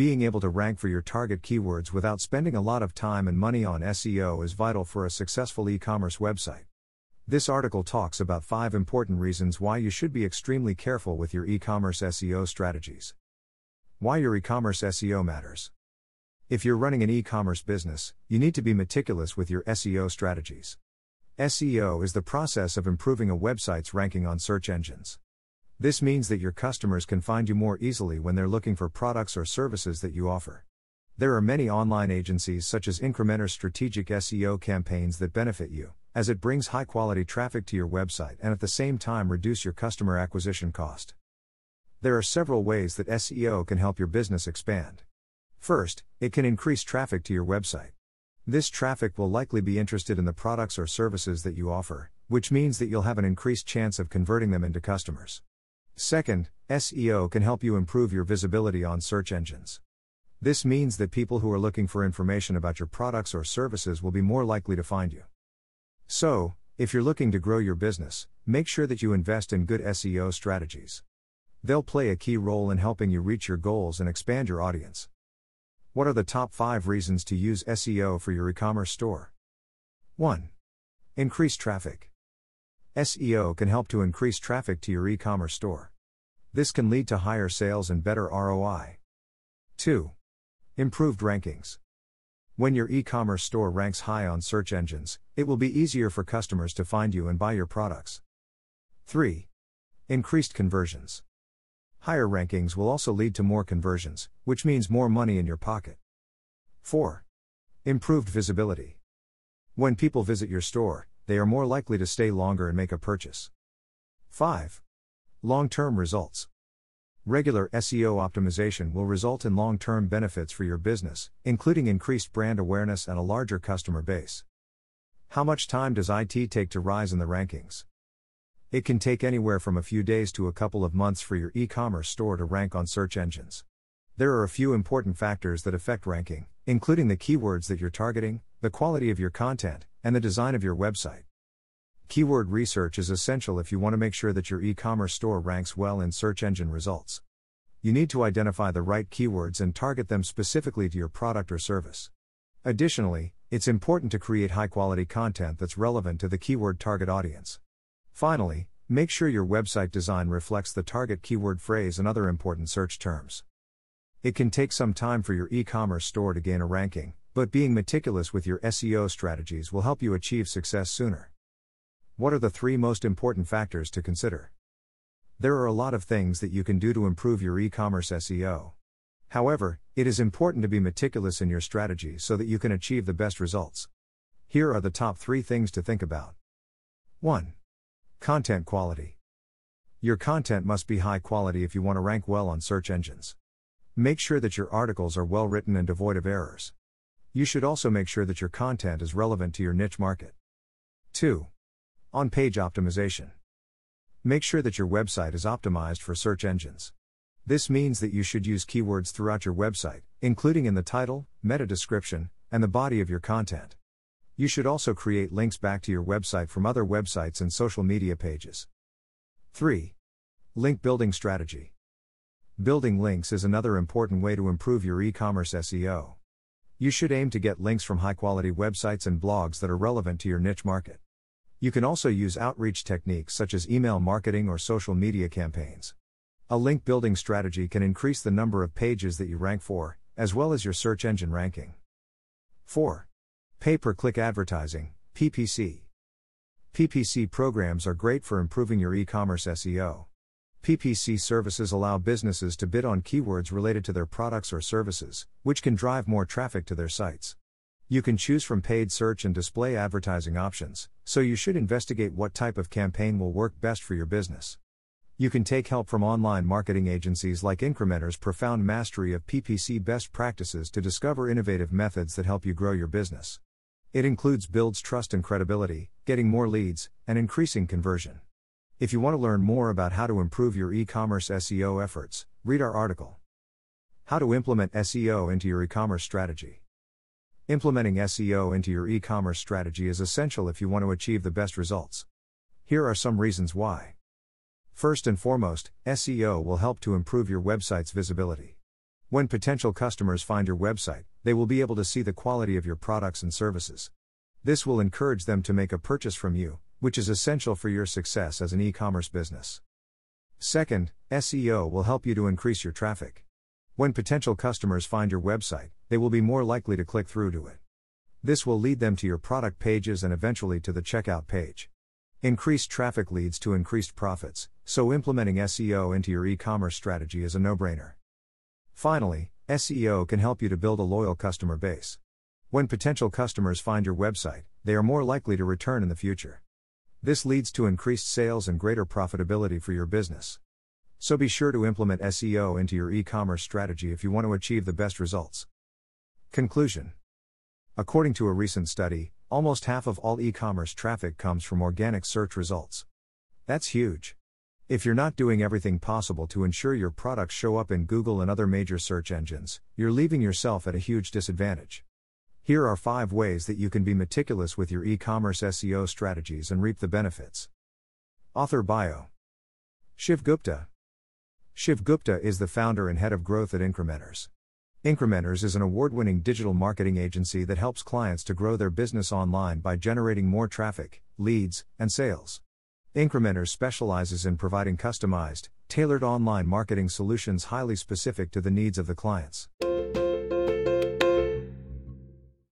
Being able to rank for your target keywords without spending a lot of time and money on SEO is vital for a successful e commerce website. This article talks about five important reasons why you should be extremely careful with your e commerce SEO strategies. Why your e commerce SEO matters. If you're running an e commerce business, you need to be meticulous with your SEO strategies. SEO is the process of improving a website's ranking on search engines. This means that your customers can find you more easily when they're looking for products or services that you offer. There are many online agencies such as Incrementor's strategic SEO campaigns that benefit you, as it brings high quality traffic to your website and at the same time reduce your customer acquisition cost. There are several ways that SEO can help your business expand. First, it can increase traffic to your website. This traffic will likely be interested in the products or services that you offer, which means that you'll have an increased chance of converting them into customers. Second, SEO can help you improve your visibility on search engines. This means that people who are looking for information about your products or services will be more likely to find you. So, if you're looking to grow your business, make sure that you invest in good SEO strategies. They'll play a key role in helping you reach your goals and expand your audience. What are the top 5 reasons to use SEO for your e commerce store? 1. Increase traffic. SEO can help to increase traffic to your e commerce store. This can lead to higher sales and better ROI. 2. Improved rankings. When your e commerce store ranks high on search engines, it will be easier for customers to find you and buy your products. 3. Increased conversions. Higher rankings will also lead to more conversions, which means more money in your pocket. 4. Improved visibility. When people visit your store, they are more likely to stay longer and make a purchase. 5. Long term results. Regular SEO optimization will result in long term benefits for your business, including increased brand awareness and a larger customer base. How much time does IT take to rise in the rankings? It can take anywhere from a few days to a couple of months for your e commerce store to rank on search engines. There are a few important factors that affect ranking, including the keywords that you're targeting, the quality of your content, and the design of your website. Keyword research is essential if you want to make sure that your e commerce store ranks well in search engine results. You need to identify the right keywords and target them specifically to your product or service. Additionally, it's important to create high quality content that's relevant to the keyword target audience. Finally, make sure your website design reflects the target keyword phrase and other important search terms. It can take some time for your e commerce store to gain a ranking, but being meticulous with your SEO strategies will help you achieve success sooner. What are the three most important factors to consider? There are a lot of things that you can do to improve your e commerce SEO. However, it is important to be meticulous in your strategy so that you can achieve the best results. Here are the top three things to think about 1. Content quality. Your content must be high quality if you want to rank well on search engines. Make sure that your articles are well written and devoid of errors. You should also make sure that your content is relevant to your niche market. 2. On page optimization. Make sure that your website is optimized for search engines. This means that you should use keywords throughout your website, including in the title, meta description, and the body of your content. You should also create links back to your website from other websites and social media pages. 3. Link building strategy. Building links is another important way to improve your e commerce SEO. You should aim to get links from high quality websites and blogs that are relevant to your niche market. You can also use outreach techniques such as email marketing or social media campaigns. A link building strategy can increase the number of pages that you rank for, as well as your search engine ranking. 4. Pay per click advertising, PPC. PPC programs are great for improving your e commerce SEO. PPC services allow businesses to bid on keywords related to their products or services, which can drive more traffic to their sites. You can choose from paid search and display advertising options, so you should investigate what type of campaign will work best for your business. You can take help from online marketing agencies like Incrementor's profound mastery of PPC best practices to discover innovative methods that help you grow your business. It includes builds trust and credibility, getting more leads, and increasing conversion. If you want to learn more about how to improve your e commerce SEO efforts, read our article. How to implement SEO into your e commerce strategy. Implementing SEO into your e commerce strategy is essential if you want to achieve the best results. Here are some reasons why. First and foremost, SEO will help to improve your website's visibility. When potential customers find your website, they will be able to see the quality of your products and services. This will encourage them to make a purchase from you, which is essential for your success as an e commerce business. Second, SEO will help you to increase your traffic. When potential customers find your website, they will be more likely to click through to it. This will lead them to your product pages and eventually to the checkout page. Increased traffic leads to increased profits, so implementing SEO into your e commerce strategy is a no brainer. Finally, SEO can help you to build a loyal customer base. When potential customers find your website, they are more likely to return in the future. This leads to increased sales and greater profitability for your business. So be sure to implement SEO into your e commerce strategy if you want to achieve the best results. Conclusion According to a recent study, almost half of all e commerce traffic comes from organic search results. That's huge. If you're not doing everything possible to ensure your products show up in Google and other major search engines, you're leaving yourself at a huge disadvantage. Here are five ways that you can be meticulous with your e commerce SEO strategies and reap the benefits. Author Bio Shiv Gupta. Shiv Gupta is the founder and head of growth at Incrementors. Incrementors is an award winning digital marketing agency that helps clients to grow their business online by generating more traffic, leads, and sales. Incrementors specializes in providing customized, tailored online marketing solutions highly specific to the needs of the clients.